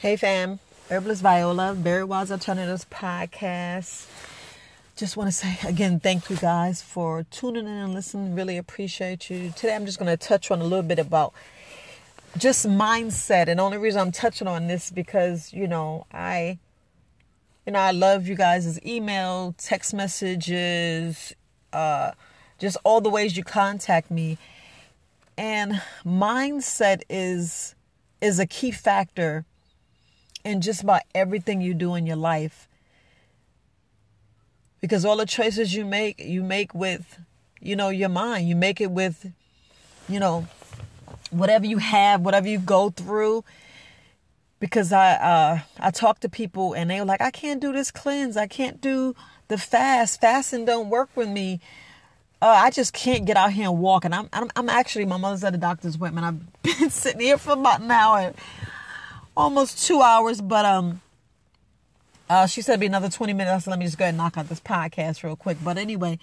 Hey fam, Herbalist Viola, Very Wise Alternatives podcast. Just want to say again, thank you guys for tuning in and listening. Really appreciate you. Today I'm just going to touch on a little bit about just mindset. And the only reason I'm touching on this because, you know, I you know, I love you guys' email, text messages, uh, just all the ways you contact me. And mindset is is a key factor in just about everything you do in your life. Because all the choices you make, you make with, you know, your mind. You make it with, you know, whatever you have, whatever you go through. Because I uh I talk to people and they were like, I can't do this cleanse. I can't do the fast. Fasting don't work with me. Uh, I just can't get out here and walk. And I'm, I'm, I'm actually, my mother's at the doctor's appointment. I've been sitting here for about an hour almost two hours, but um, uh, she said it'd be another 20 minutes. So let me just go ahead and knock out this podcast real quick. But anyway,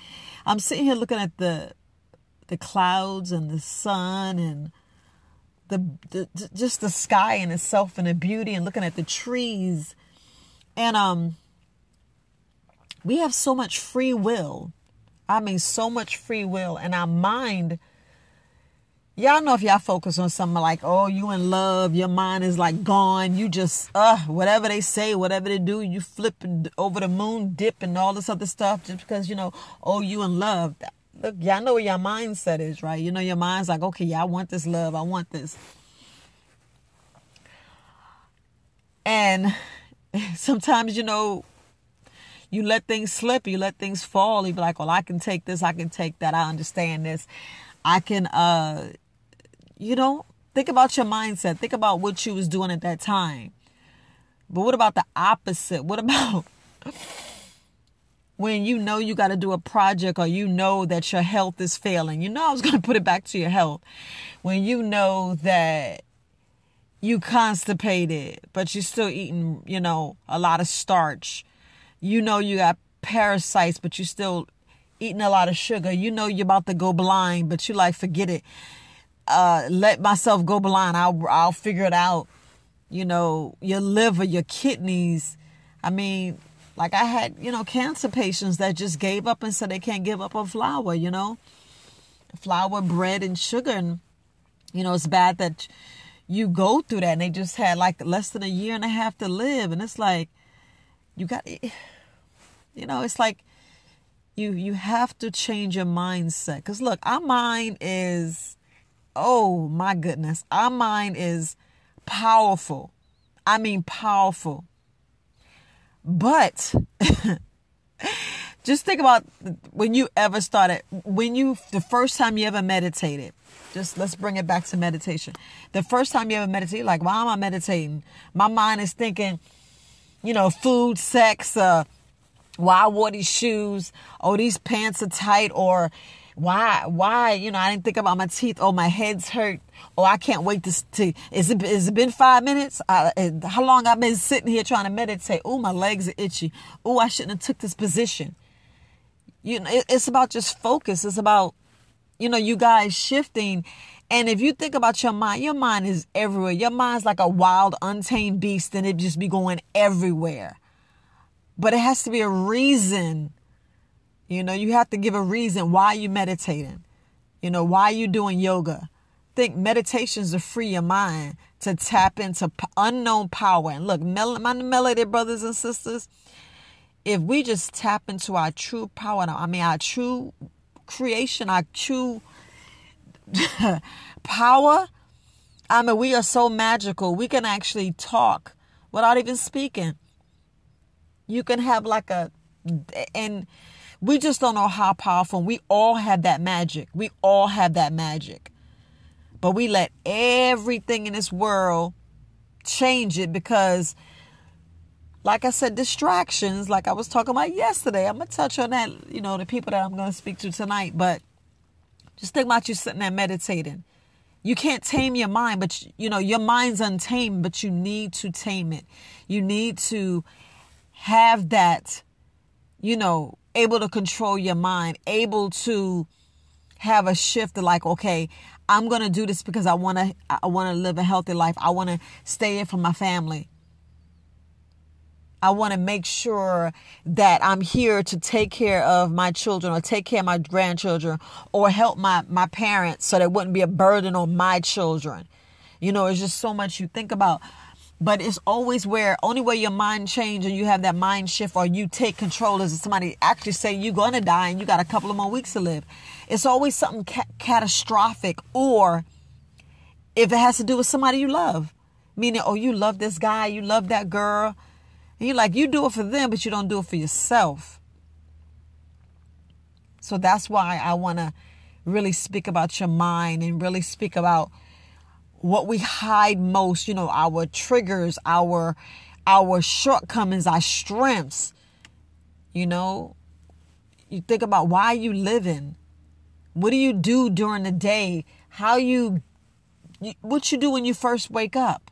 I'm sitting here looking at the the clouds and the sun and the, the just the sky in itself and the beauty and looking at the trees. And um we have so much free will. I mean so much free will and our mind Y'all know if y'all focus on something like, oh, you in love, your mind is like gone. You just, uh, whatever they say, whatever they do, you flip over the moon, dip, and all this other stuff just because, you know, oh, you in love. Look, y'all know where your mindset is, right? You know, your mind's like, okay, yeah, I want this love. I want this. And sometimes, you know, you let things slip, you let things fall. You be like, well, I can take this, I can take that, I understand this. I can, uh, you know, think about your mindset. Think about what you was doing at that time. But what about the opposite? What about when you know you got to do a project or you know that your health is failing? You know I was going to put it back to your health. When you know that you constipated, but you're still eating, you know, a lot of starch. You know you got parasites, but you're still eating a lot of sugar. You know you're about to go blind, but you like forget it uh, let myself go blind. I'll I'll figure it out. You know, your liver, your kidneys. I mean, like I had, you know, cancer patients that just gave up and said they can't give up on flour, you know. Flour, bread, and sugar. And, you know, it's bad that you go through that. And they just had like less than a year and a half to live. And it's like, you got, you know, it's like you you have to change your mindset. Because look, our mind is oh my goodness, our mind is powerful. I mean, powerful. But just think about when you ever started, when you, the first time you ever meditated. Just let's bring it back to meditation. The first time you ever meditated, like, why am I meditating? My mind is thinking, you know, food, sex, uh, why I wore these shoes, oh, these pants are tight, or why why you know i didn't think about my teeth. Oh my head's hurt. Oh i can't wait to, to is it is it been five minutes? Uh, how long i've been sitting here trying to meditate? Oh my legs are itchy. Oh i shouldn't have took this position. You know it, it's about just focus. It's about you know you guys shifting. And if you think about your mind your mind is everywhere. Your mind's like a wild untamed beast and it just be going everywhere. But it has to be a reason you know, you have to give a reason why you meditating. You know, why you doing yoga. Think meditations to free your mind to tap into unknown power. And look, my melanated brothers and sisters, if we just tap into our true power, I mean our true creation, our true power, I mean we are so magical. We can actually talk without even speaking. You can have like a and we just don't know how powerful. We all have that magic. We all have that magic. But we let everything in this world change it because, like I said, distractions, like I was talking about yesterday. I'm going to touch on that, you know, the people that I'm going to speak to tonight. But just think about you sitting there meditating. You can't tame your mind, but you know, your mind's untamed, but you need to tame it. You need to have that, you know, able to control your mind, able to have a shift like, okay, I'm going to do this because I want to I want to live a healthy life. I want to stay in for my family. I want to make sure that I'm here to take care of my children or take care of my grandchildren or help my, my parents so that wouldn't be a burden on my children. You know, it's just so much you think about. But it's always where only way your mind change and you have that mind shift or you take control is somebody actually say you're going to die and you got a couple of more weeks to live. It's always something ca- catastrophic or if it has to do with somebody you love. Meaning, oh, you love this guy, you love that girl. And you're like, you do it for them, but you don't do it for yourself. So that's why I want to really speak about your mind and really speak about what we hide most, you know, our triggers, our our shortcomings, our strengths. You know, you think about why you living. What do you do during the day? How you what you do when you first wake up?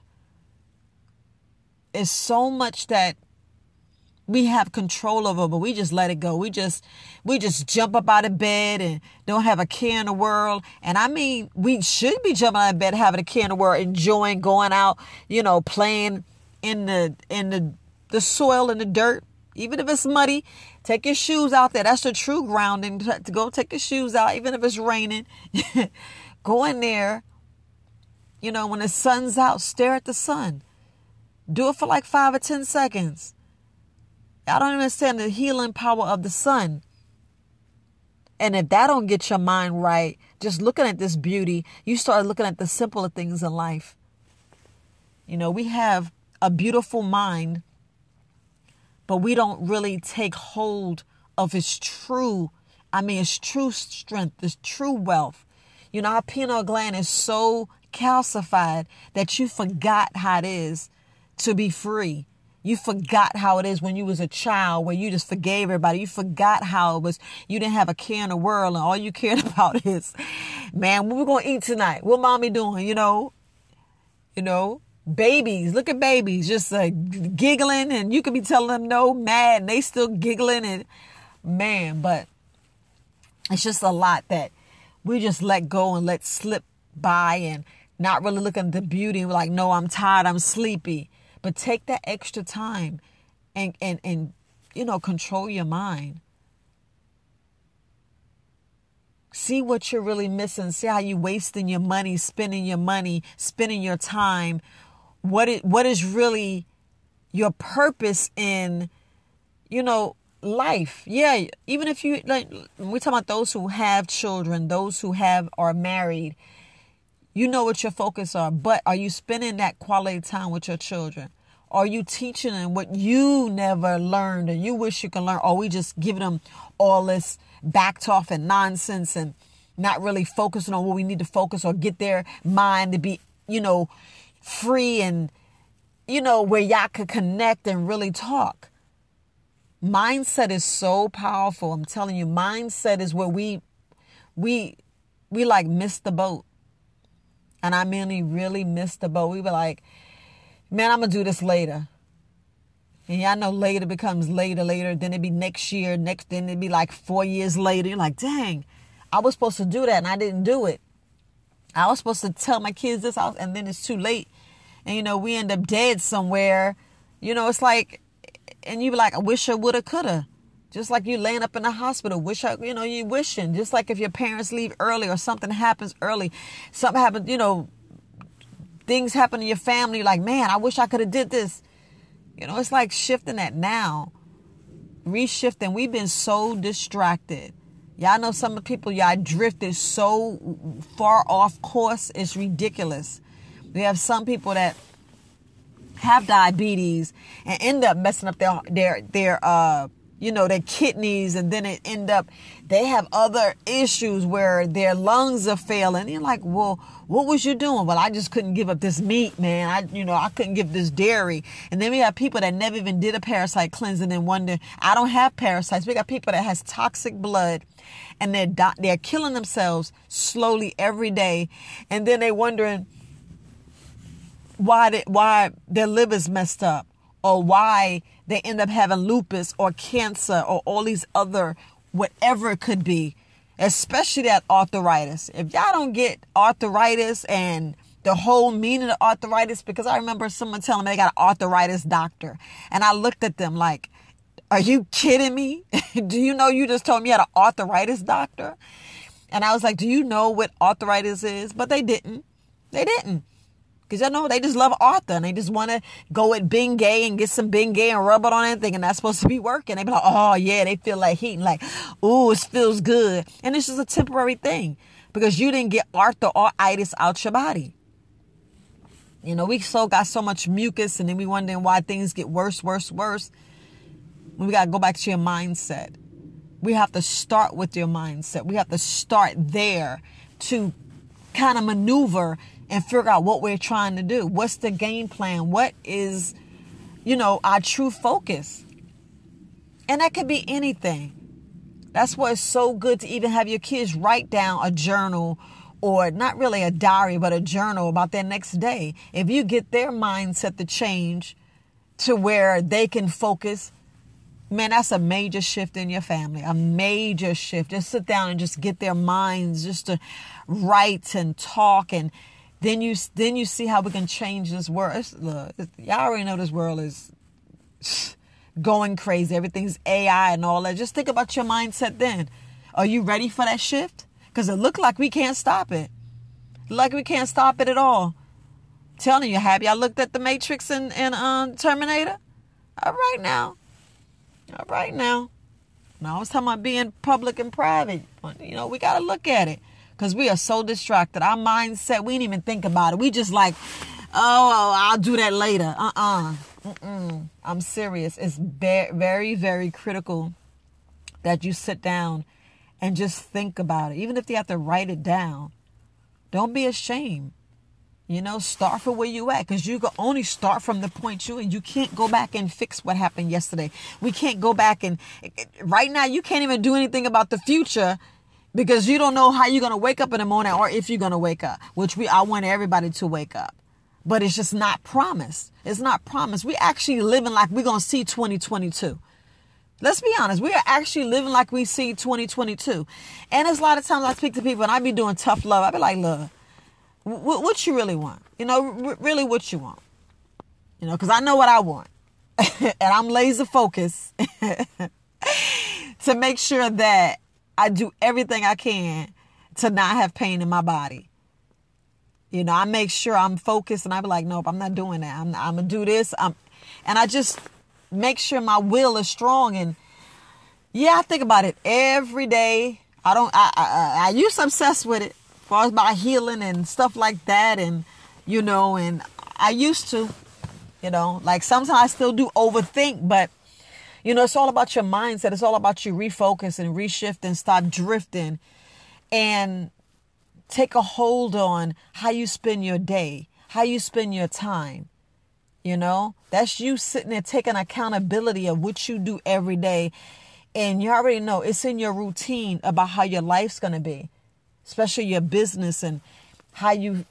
It's so much that we have control over, but we just let it go. We just we just jump up out of bed and don't have a care in the world. And I mean, we should be jumping out of bed, having a care in the world, enjoying going out, you know, playing in the in the the soil and the dirt, even if it's muddy. Take your shoes out there. That's the true grounding. To go take your shoes out, even if it's raining. go in there. You know, when the sun's out, stare at the sun. Do it for like five or ten seconds I don't understand the healing power of the sun. And if that don't get your mind right, just looking at this beauty, you start looking at the simpler things in life. You know, we have a beautiful mind, but we don't really take hold of its true, I mean, its true strength, its true wealth. You know, our pineal gland is so calcified that you forgot how it is to be free. You forgot how it is when you was a child where you just forgave everybody. You forgot how it was. You didn't have a care in the world and all you cared about is, man, what we going to eat tonight? What mommy doing? You know, you know, babies, look at babies just uh, giggling and you could be telling them no, mad and they still giggling and man, but it's just a lot that we just let go and let slip by and not really looking at the beauty. Like, no, I'm tired. I'm sleepy. But take that extra time and and and you know, control your mind. See what you're really missing. See how you're wasting your money, spending your money, spending your time. What it what is really your purpose in, you know, life. Yeah, even if you like we're talking about those who have children, those who have are married, you know what your focus are, but are you spending that quality time with your children? Are you teaching them what you never learned and you wish you can learn? Or we just giving them all this backed off and nonsense and not really focusing on what we need to focus or get their mind to be, you know, free and, you know, where y'all could connect and really talk. Mindset is so powerful. I'm telling you, mindset is where we, we, we like missed the boat. And I mean, really missed the boat. We were like, man, I'm gonna do this later. And y'all know later becomes later, later. Then it be next year, next. Then it be like four years later. You're like, dang, I was supposed to do that and I didn't do it. I was supposed to tell my kids this, house and then it's too late. And you know, we end up dead somewhere. You know, it's like, and you be like, I wish I woulda, coulda. Just like you laying up in the hospital, wish I, you know, you wishing. Just like if your parents leave early or something happens early, something happens, you know, things happen in your family, like, man, I wish I could have did this. You know, it's like shifting that now. Reshifting. We've been so distracted. Y'all know some of the people y'all drifted so far off course, it's ridiculous. We have some people that have diabetes and end up messing up their their their uh you know their kidneys and then it end up they have other issues where their lungs are failing you're like well what was you doing? Well, I just couldn't give up this meat, man. I, you know, I couldn't give this dairy. And then we have people that never even did a parasite cleansing and wonder, I don't have parasites. We got people that has toxic blood and they're, they're killing themselves slowly every day. And then they wondering why, they, why their liver's messed up or why they end up having lupus or cancer or all these other, whatever it could be especially that arthritis. If y'all don't get arthritis and the whole meaning of arthritis because I remember someone telling me they got an arthritis doctor. And I looked at them like, are you kidding me? do you know you just told me you had an arthritis doctor? And I was like, do you know what arthritis is? But they didn't. They didn't. Because y'all know, they just love Arthur and they just want to go at Bengay and get some Bengay and rub it on anything and that's supposed to be working. They be like, oh yeah, they feel like heat and like, ooh, it feels good. And it's just a temporary thing because you didn't get Arthur or itis out your body. You know, we so got so much mucus and then we wondering why things get worse, worse, worse. We got to go back to your mindset. We have to start with your mindset. We have to start there to kind of maneuver and figure out what we're trying to do. What's the game plan? What is, you know, our true focus? And that could be anything. That's why it's so good to even have your kids write down a journal or not really a diary, but a journal about their next day. If you get their mindset to change to where they can focus, man, that's a major shift in your family, a major shift. Just sit down and just get their minds just to write and talk and then you then you see how we can change this world. It's, look, it's, y'all already know this world is going crazy. Everything's AI and all that. Just think about your mindset then. Are you ready for that shift? Because it looked like we can't stop it. Like we can't stop it at all. I'm telling you, have y'all looked at the Matrix and, and um, Terminator? All right now. All right now. Now I was talking about being public and private. You know, we got to look at it because we are so distracted. Our mindset, we didn't even think about it. We just like, oh, I'll do that later. Uh-uh. Mm-mm. I'm serious. It's very, very critical that you sit down and just think about it. Even if you have to write it down, don't be ashamed. You know, start from where you at because you can only start from the point you and you can't go back and fix what happened yesterday. We can't go back and right now you can't even do anything about the future because you don't know how you're going to wake up in the morning or if you're going to wake up, which we I want everybody to wake up. But it's just not promised. It's not promised. We actually living like we're going to see 2022. Let's be honest. We are actually living like we see 2022. And there's a lot of times I speak to people and I be doing tough love. I be like, look, what you really want? You know, really what you want. You know, because I know what I want. and I'm laser focused to make sure that I do everything I can to not have pain in my body. You know, I make sure I'm focused and I be like, nope, I'm not doing that. I'm, I'm gonna do this. I'm, and I just make sure my will is strong. And yeah, I think about it every day. I don't. I I, I used to obsess with it, as far as my healing and stuff like that, and you know, and I used to, you know, like sometimes I still do overthink, but you know, it's all about your mindset. It's all about you refocus and reshift and stop drifting and take a hold on how you spend your day, how you spend your time. You know, that's you sitting there taking accountability of what you do every day. And you already know it's in your routine about how your life's going to be, especially your business and how you,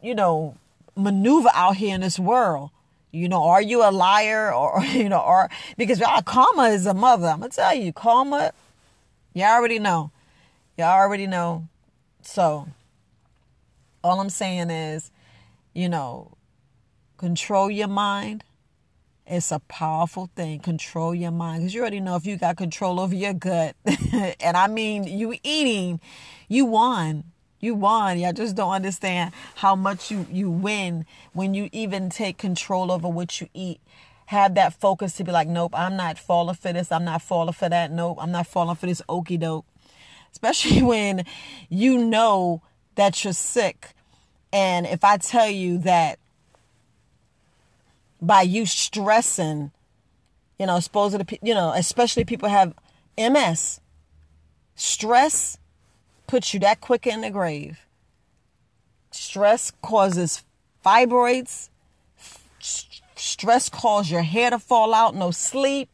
you know, maneuver out here in this world. You know, are you a liar or, you know, or because uh, karma is a mother. I'm going to tell you, karma, y'all already know. Y'all already know. So, all I'm saying is, you know, control your mind. It's a powerful thing. Control your mind. Because you already know if you got control over your gut, and I mean, you eating, you won. You won. Y'all just don't understand how much you, you win when you even take control over what you eat. Have that focus to be like, nope, I'm not falling for this. I'm not falling for that. Nope, I'm not falling for this okey doke. Especially when you know that you're sick. And if I tell you that by you stressing, you know, supposedly, you know, especially people have MS, stress puts you that quick in the grave. Stress causes fibroids. Stress causes your hair to fall out, no sleep.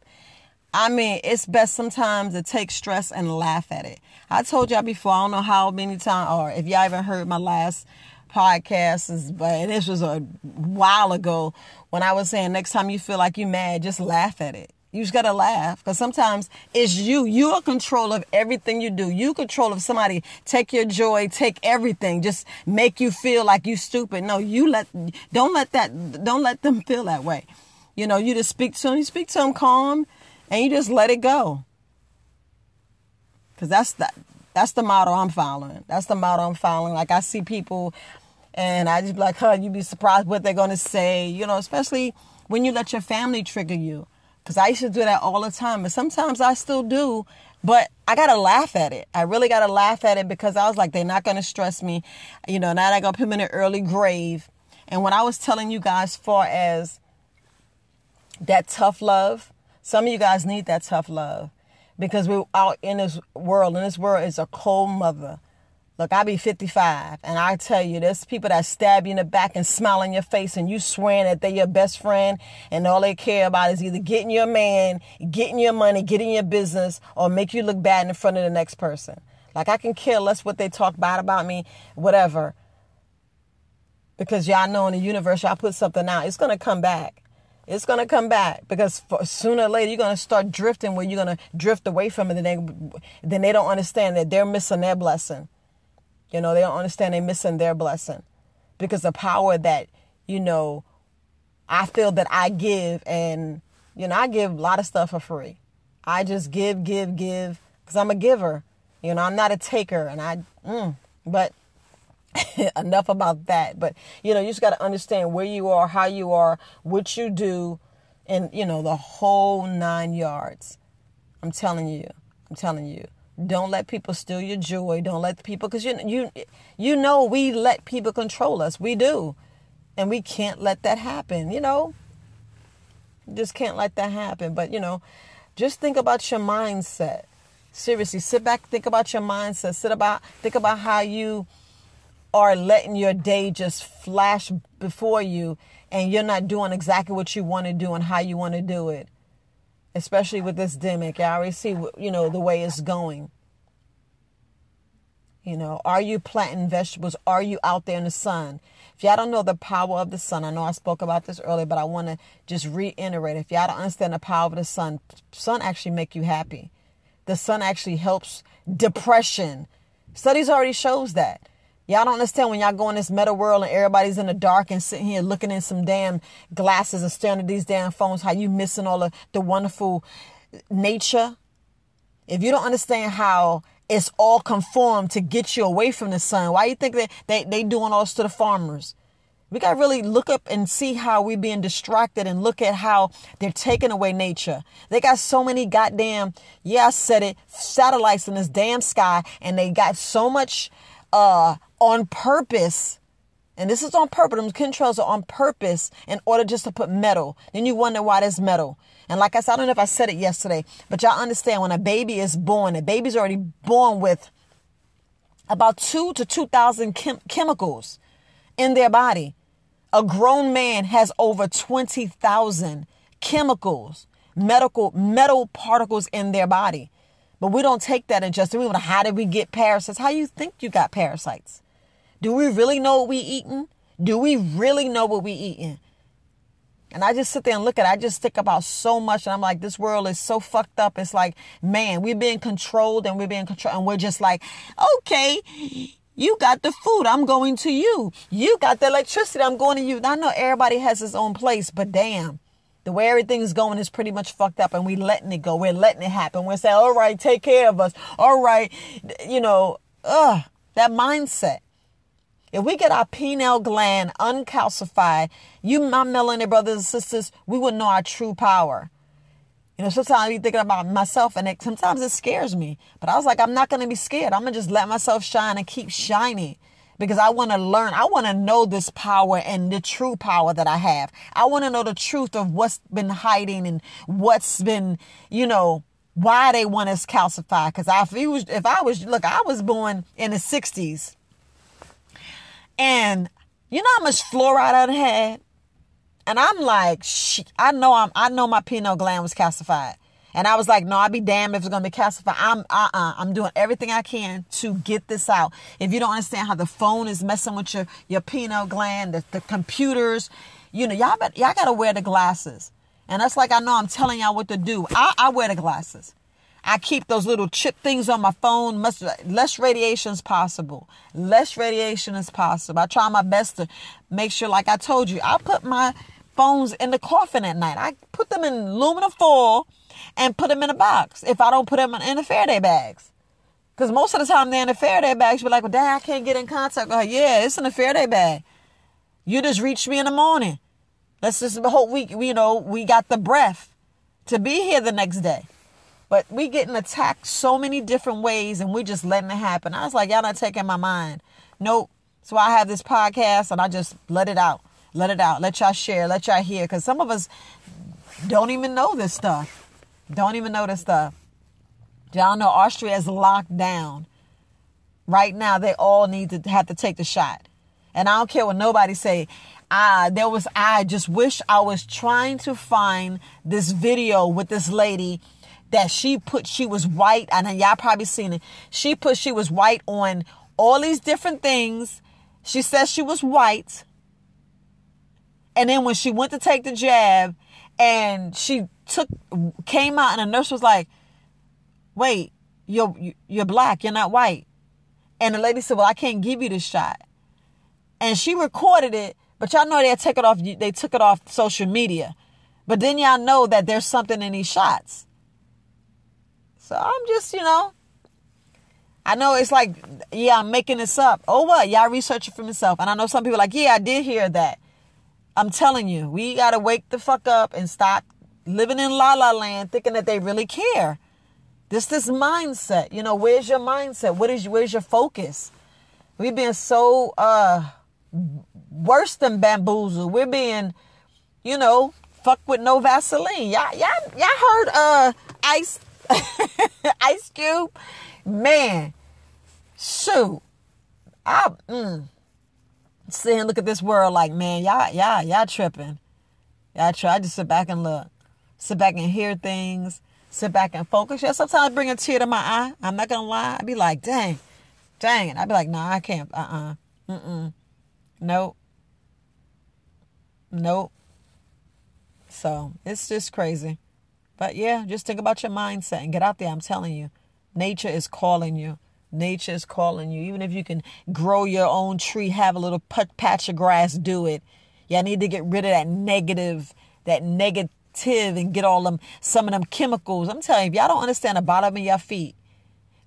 I mean, it's best sometimes to take stress and laugh at it. I told y'all before, I don't know how many times, or if y'all even heard my last podcast, but this was a while ago when I was saying next time you feel like you're mad, just laugh at it. You just gotta laugh because sometimes it's you. You're control of everything you do. You control of somebody take your joy, take everything, just make you feel like you stupid. No, you let don't let that don't let them feel that way. You know, you just speak to them, you speak to them calm, and you just let it go. Cause that's the that's the model I'm following. That's the model I'm following. Like I see people and I just be like, huh, you'd be surprised what they're gonna say, you know, especially when you let your family trigger you. Because I used to do that all the time. And sometimes I still do. But I got to laugh at it. I really got to laugh at it because I was like, they're not going to stress me. You know, now I got them in an early grave. And when I was telling you guys, far as that tough love, some of you guys need that tough love because we're out in this world, and this world is a cold mother. Look, I be 55, and I tell you, there's people that stab you in the back and smile in your face, and you swearing that they're your best friend, and all they care about is either getting your man, getting your money, getting your business, or make you look bad in front of the next person. Like I can care less what they talk bad about me, whatever. Because y'all know in the universe, y'all put something out, it's gonna come back. It's gonna come back because for, sooner or later you're gonna start drifting where you're gonna drift away from it, and they, then they don't understand that they're missing their blessing. You know, they don't understand they're missing their blessing because the power that, you know, I feel that I give and, you know, I give a lot of stuff for free. I just give, give, give because I'm a giver. You know, I'm not a taker and I, mm, but enough about that. But, you know, you just got to understand where you are, how you are, what you do, and, you know, the whole nine yards. I'm telling you, I'm telling you. Don't let people steal your joy. Don't let people because you you you know we let people control us. We do, and we can't let that happen. You know, just can't let that happen. But you know, just think about your mindset. Seriously, sit back, think about your mindset. Sit about think about how you are letting your day just flash before you, and you're not doing exactly what you want to do and how you want to do it especially with this demic. I already see, you know, the way it's going. You know, are you planting vegetables? Are you out there in the sun? If y'all don't know the power of the sun, I know I spoke about this earlier, but I want to just reiterate. If y'all don't understand the power of the sun, sun actually make you happy. The sun actually helps depression. Studies already shows that. Y'all don't understand when y'all go in this meta world and everybody's in the dark and sitting here looking in some damn glasses and staring at these damn phones, how you missing all of the wonderful nature. If you don't understand how it's all conformed to get you away from the sun, why you think that they, they doing all this to the farmers? We got to really look up and see how we're being distracted and look at how they're taking away nature. They got so many goddamn, yeah, I said it, satellites in this damn sky, and they got so much uh, on purpose. And this is on purpose. Them chemtrails are on purpose in order just to put metal. Then you wonder why there's metal. And like I said, I don't know if I said it yesterday, but y'all understand when a baby is born, a baby's already born with about two to 2,000 chem- chemicals in their body. A grown man has over 20,000 chemicals, medical, metal particles in their body. But we don't take that and just, we want how did we get parasites? How you think you got parasites? Do we really know what we eating? Do we really know what we eating? And I just sit there and look at it. I just think about so much. And I'm like, this world is so fucked up. It's like, man, we're being controlled and we're being controlled. And we're just like, okay, you got the food. I'm going to you. You got the electricity. I'm going to you. I know everybody has his own place, but damn, the way everything's going is pretty much fucked up. And we letting it go. We're letting it happen. We're saying, all right, take care of us. All right. You know, ugh, that mindset. If we get our pineal gland uncalcified, you, my melanated brothers and sisters, we would know our true power. You know, sometimes I be thinking about myself and it, sometimes it scares me. But I was like, I'm not going to be scared. I'm going to just let myself shine and keep shining because I want to learn. I want to know this power and the true power that I have. I want to know the truth of what's been hiding and what's been, you know, why they want us calcified. Because if, if I was, look, I was born in the 60s. And you know how much fluoride I had? And I'm like, I know I'm, I know my pineal gland was calcified. And I was like, no, I'd be damned if it's gonna be calcified. I'm uh-uh. I'm doing everything I can to get this out. If you don't understand how the phone is messing with your, your pineal gland, the, the computers, you know, y'all bet, y'all gotta wear the glasses. And that's like I know I'm telling y'all what to do. I, I wear the glasses. I keep those little chip things on my phone. Much less radiation as possible. Less radiation as possible. I try my best to make sure, like I told you, I put my phones in the coffin at night. I put them in aluminum foil and put them in a box. If I don't put them in the Faraday bags. Because most of the time they're in the Faraday bags. You're like, well, dad, I can't get in contact with her. Yeah, it's in the Faraday bag. You just reach me in the morning. Let's just hope we, you know, we got the breath to be here the next day. But we getting attacked so many different ways and we just letting it happen. I was like, y'all not taking my mind. Nope. So I have this podcast and I just let it out. Let it out. Let y'all share. Let y'all hear. Because some of us don't even know this stuff. Don't even know this stuff. Y'all know Austria is locked down. Right now, they all need to have to take the shot. And I don't care what nobody say. I there was I just wish I was trying to find this video with this lady that she put she was white and y'all probably seen it she put she was white on all these different things she says she was white and then when she went to take the jab and she took came out and the nurse was like wait you're you're black you're not white and the lady said well i can't give you this shot and she recorded it but y'all know they took it off they took it off social media but then y'all know that there's something in these shots so I'm just, you know, I know it's like, yeah, I'm making this up. Oh, what? Y'all research it for myself. And I know some people like, yeah, I did hear that. I'm telling you, we got to wake the fuck up and stop living in la la land thinking that they really care. This this mindset, you know, where's your mindset? What is where's your focus? We've been so uh worse than bamboozled. We're being, you know, fuck with no Vaseline. Y'all, y'all, y'all heard uh Ice Ice Cube, man, shoot, I mm, and look at this world like, man, y'all, y'all, y'all tripping. Y'all try. I just sit back and look, sit back and hear things, sit back and focus. Yeah, sometimes bring a tear to my eye. I'm not gonna lie. I'd be like, dang, dang. I'd be like, nah, I can't. Uh uh-uh. uh. Mm Nope. Nope. So it's just crazy. But yeah, just think about your mindset and get out there. I'm telling you, nature is calling you. Nature is calling you. Even if you can grow your own tree, have a little patch of grass, do it. Y'all need to get rid of that negative, that negative, and get all them some of them chemicals. I'm telling you, y'all don't understand the bottom of your feet,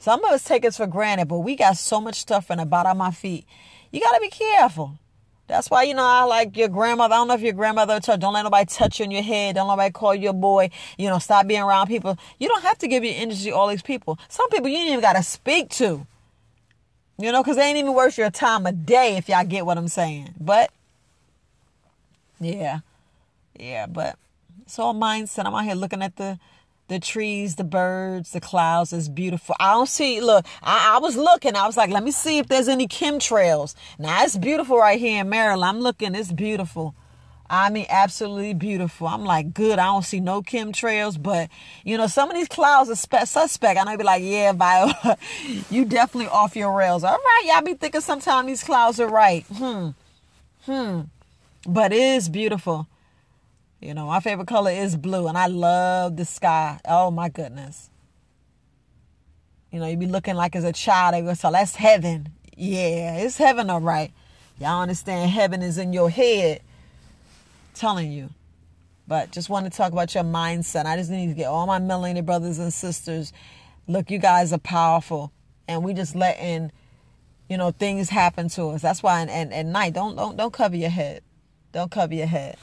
some of us take us for granted, but we got so much stuff in the bottom of my feet. You got to be careful. That's why, you know, I like your grandmother. I don't know if your grandmother told don't let nobody touch you on your head. Don't let nobody call you a boy. You know, stop being around people. You don't have to give your energy to all these people. Some people you ain't even got to speak to. You know, because they ain't even worth your time a day if y'all get what I'm saying. But, yeah. Yeah, but it's all mindset. I'm out here looking at the the trees, the birds, the clouds is beautiful. I don't see, look, I, I, was looking, I was like, let me see if there's any chemtrails. Now it's beautiful right here in Maryland. I'm looking, it's beautiful. I mean, absolutely beautiful. I'm like, good. I don't see no chemtrails, but you know, some of these clouds are spe- suspect. I know be like, yeah, Viola, you definitely off your rails. All right, y'all be thinking sometimes these clouds are right. Hmm, hmm. But it is beautiful. You know, my favorite color is blue, and I love the sky. Oh my goodness. You know, you be looking like as a child, they go, so that's heaven. Yeah, it's heaven, all right. Y'all understand heaven is in your head. telling you. But just want to talk about your mindset. I just need to get all my melanated brothers and sisters. Look, you guys are powerful. And we just letting, you know, things happen to us. That's why and at night, don't don't don't cover your head. Don't cover your head.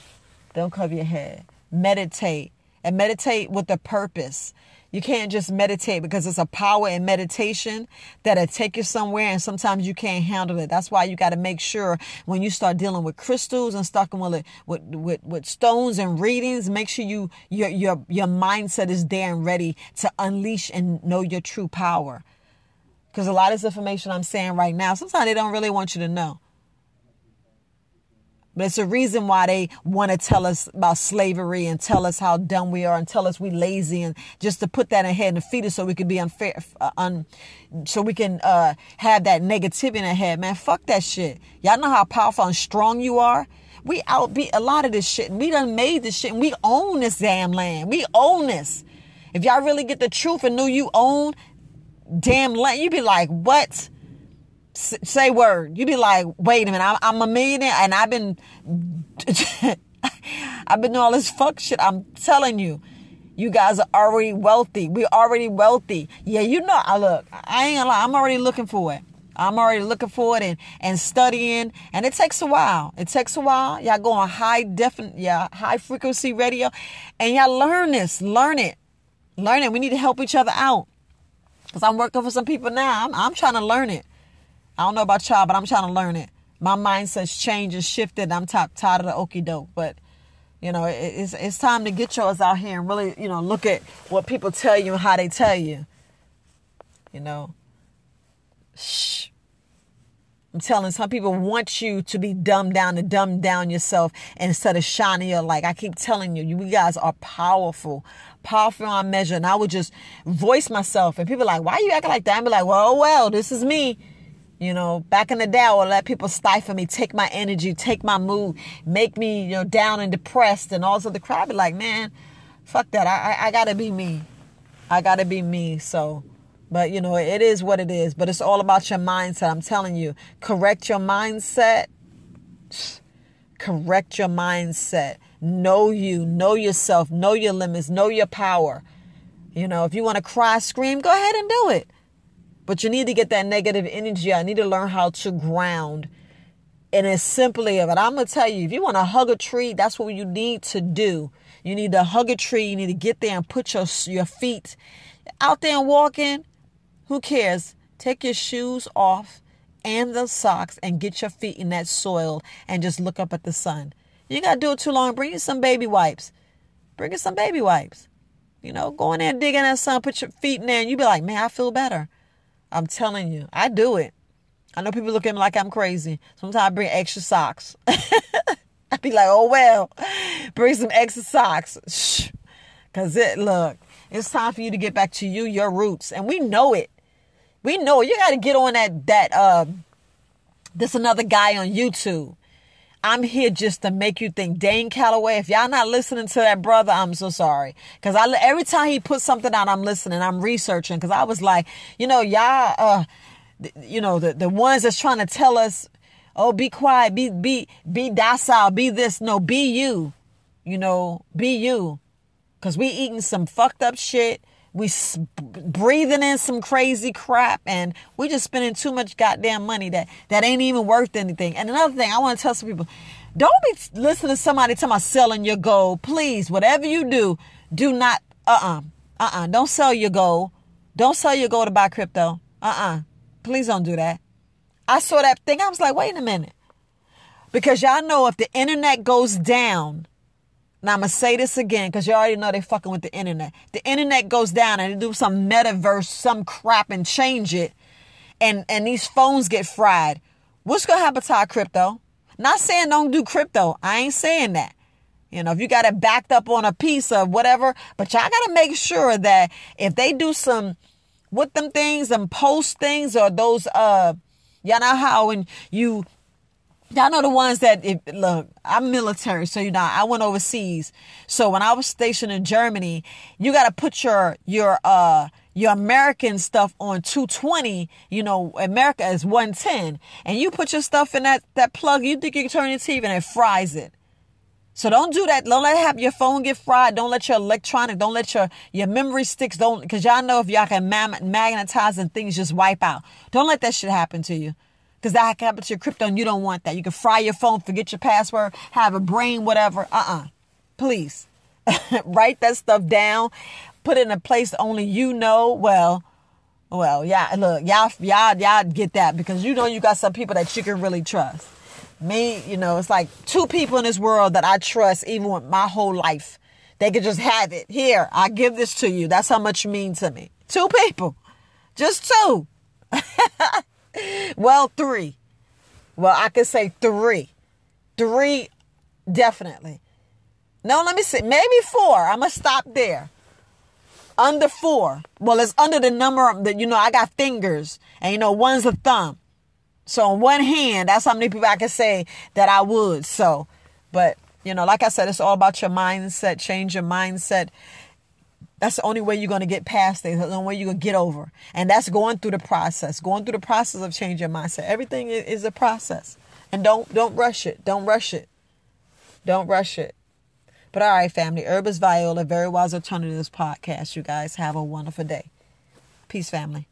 Don't cover your head. Meditate and meditate with a purpose. You can't just meditate because it's a power in meditation that'll take you somewhere and sometimes you can't handle it. That's why you got to make sure when you start dealing with crystals and starting with, with, with, with stones and readings, make sure you, your, your, your mindset is there and ready to unleash and know your true power. Because a lot of this information I'm saying right now, sometimes they don't really want you to know. But it's a reason why they want to tell us about slavery and tell us how dumb we are and tell us we lazy and just to put that ahead and feed us so we can be unfair, uh, un, so we can uh, have that negativity in our head. Man, fuck that shit. Y'all know how powerful and strong you are We outbeat a lot of this shit. We done made this shit and we own this damn land. We own this. If y'all really get the truth and knew you own damn land, you'd be like, what? Say word. You'd be like, wait a minute, I'm, I'm a millionaire and I've been, I've been doing all this fuck shit. I'm telling you. You guys are already wealthy. We're already wealthy. Yeah, you know, I look, I ain't gonna lie, I'm already looking for it. I'm already looking for it and, and studying. And it takes a while. It takes a while. Y'all go on high definite, yeah, high frequency radio. And y'all learn this. Learn it. Learn it. We need to help each other out. Because I'm working for some people now. I'm, I'm trying to learn it. I don't know about y'all, but I'm trying to learn it. My mindset's changed and shifted. I'm t- tired of the okey doke. But you know, it's it's time to get yours out here and really, you know, look at what people tell you and how they tell you. You know, shh. I'm telling some people want you to be dumbed down to dumb down yourself instead of shining your light. I keep telling you, you guys are powerful, powerful on measure. And I would just voice myself, and people like, "Why are you acting like that?" I'm like, "Well, well, this is me." You know, back in the day, I would let people stifle me, take my energy, take my mood, make me, you know, down and depressed and all sorts of crap. Be like, man, fuck that. I, I, I gotta be me. I gotta be me. So, but you know, it is what it is. But it's all about your mindset. I'm telling you, correct your mindset. Correct your mindset. Know you, know yourself, know your limits, know your power. You know, if you want to cry, scream, go ahead and do it. But you need to get that negative energy. I need to learn how to ground. And it's simply of it. I'm gonna tell you, if you want to hug a tree, that's what you need to do. You need to hug a tree. You need to get there and put your your feet out there and walking. Who cares? Take your shoes off and the socks and get your feet in that soil and just look up at the sun. You gotta do it too long. Bring you some baby wipes. Bring you some baby wipes. You know, go in there and dig in that sun, put your feet in there, and you be like, man, I feel better. I'm telling you, I do it. I know people look at me like I'm crazy. Sometimes I bring extra socks. I be like, oh well, bring some extra socks. Shh. Cause it look, it's time for you to get back to you, your roots. And we know it. We know it. You gotta get on that that uh this another guy on YouTube. I'm here just to make you think. Dane Calloway, if y'all not listening to that brother, I'm so sorry. Cause I every time he puts something out, I'm listening. I'm researching. Cause I was like, you know, y'all, uh, you know, the the ones that's trying to tell us, oh, be quiet, be be be docile, be this. No, be you. You know, be you. Cause we eating some fucked up shit we breathing in some crazy crap and we just spending too much goddamn money that that ain't even worth anything. And another thing i want to tell some people don't be listening to somebody talking about selling your gold. Please whatever you do do not uh-uh uh-uh don't sell your gold. Don't sell your gold to buy crypto. Uh-uh please don't do that. I saw that thing i was like wait a minute. Because y'all know if the internet goes down now I'm gonna say this again because you already know they fucking with the internet. The internet goes down and they do some metaverse, some crap and change it, and and these phones get fried. What's gonna happen to our crypto? Not saying don't do crypto. I ain't saying that. You know, if you got it backed up on a piece of whatever, but y'all gotta make sure that if they do some with them things and post things or those uh y'all know how when you Y'all know the ones that look. I'm military, so you know I went overseas. So when I was stationed in Germany, you got to put your your uh your American stuff on 220. You know America is 110, and you put your stuff in that that plug. You think you can turn your TV and it fries it. So don't do that. Don't let have your phone get fried. Don't let your electronic. Don't let your your memory sticks. Don't because y'all know if y'all can magnetize and things just wipe out. Don't let that shit happen to you. Because that can happen to your crypto and you don't want that. You can fry your phone, forget your password, have a brain, whatever. Uh-uh. Please. Write that stuff down. Put it in a place only you know. Well, well, yeah, look, y'all, y'all, y'all get that because you know you got some people that you can really trust. Me, you know, it's like two people in this world that I trust even with my whole life. They could just have it. Here, I give this to you. That's how much you mean to me. Two people. Just two. well, three. Well, I could say three. Three, definitely. No, let me see. Maybe four. I'm going to stop there. Under four. Well, it's under the number that, you know, I got fingers and, you know, one's a thumb. So on one hand, that's how many people I can say that I would. So But, you know, like I said, it's all about your mindset. Change your mindset. That's the only way you're going to get past things. That's the only way you're going to get over. And that's going through the process, going through the process of changing your mindset. Everything is a process. And don't don't rush it. Don't rush it. Don't rush it. But all right, family. Herbalist Viola, Very Wise Alternatives podcast. You guys have a wonderful day. Peace, family.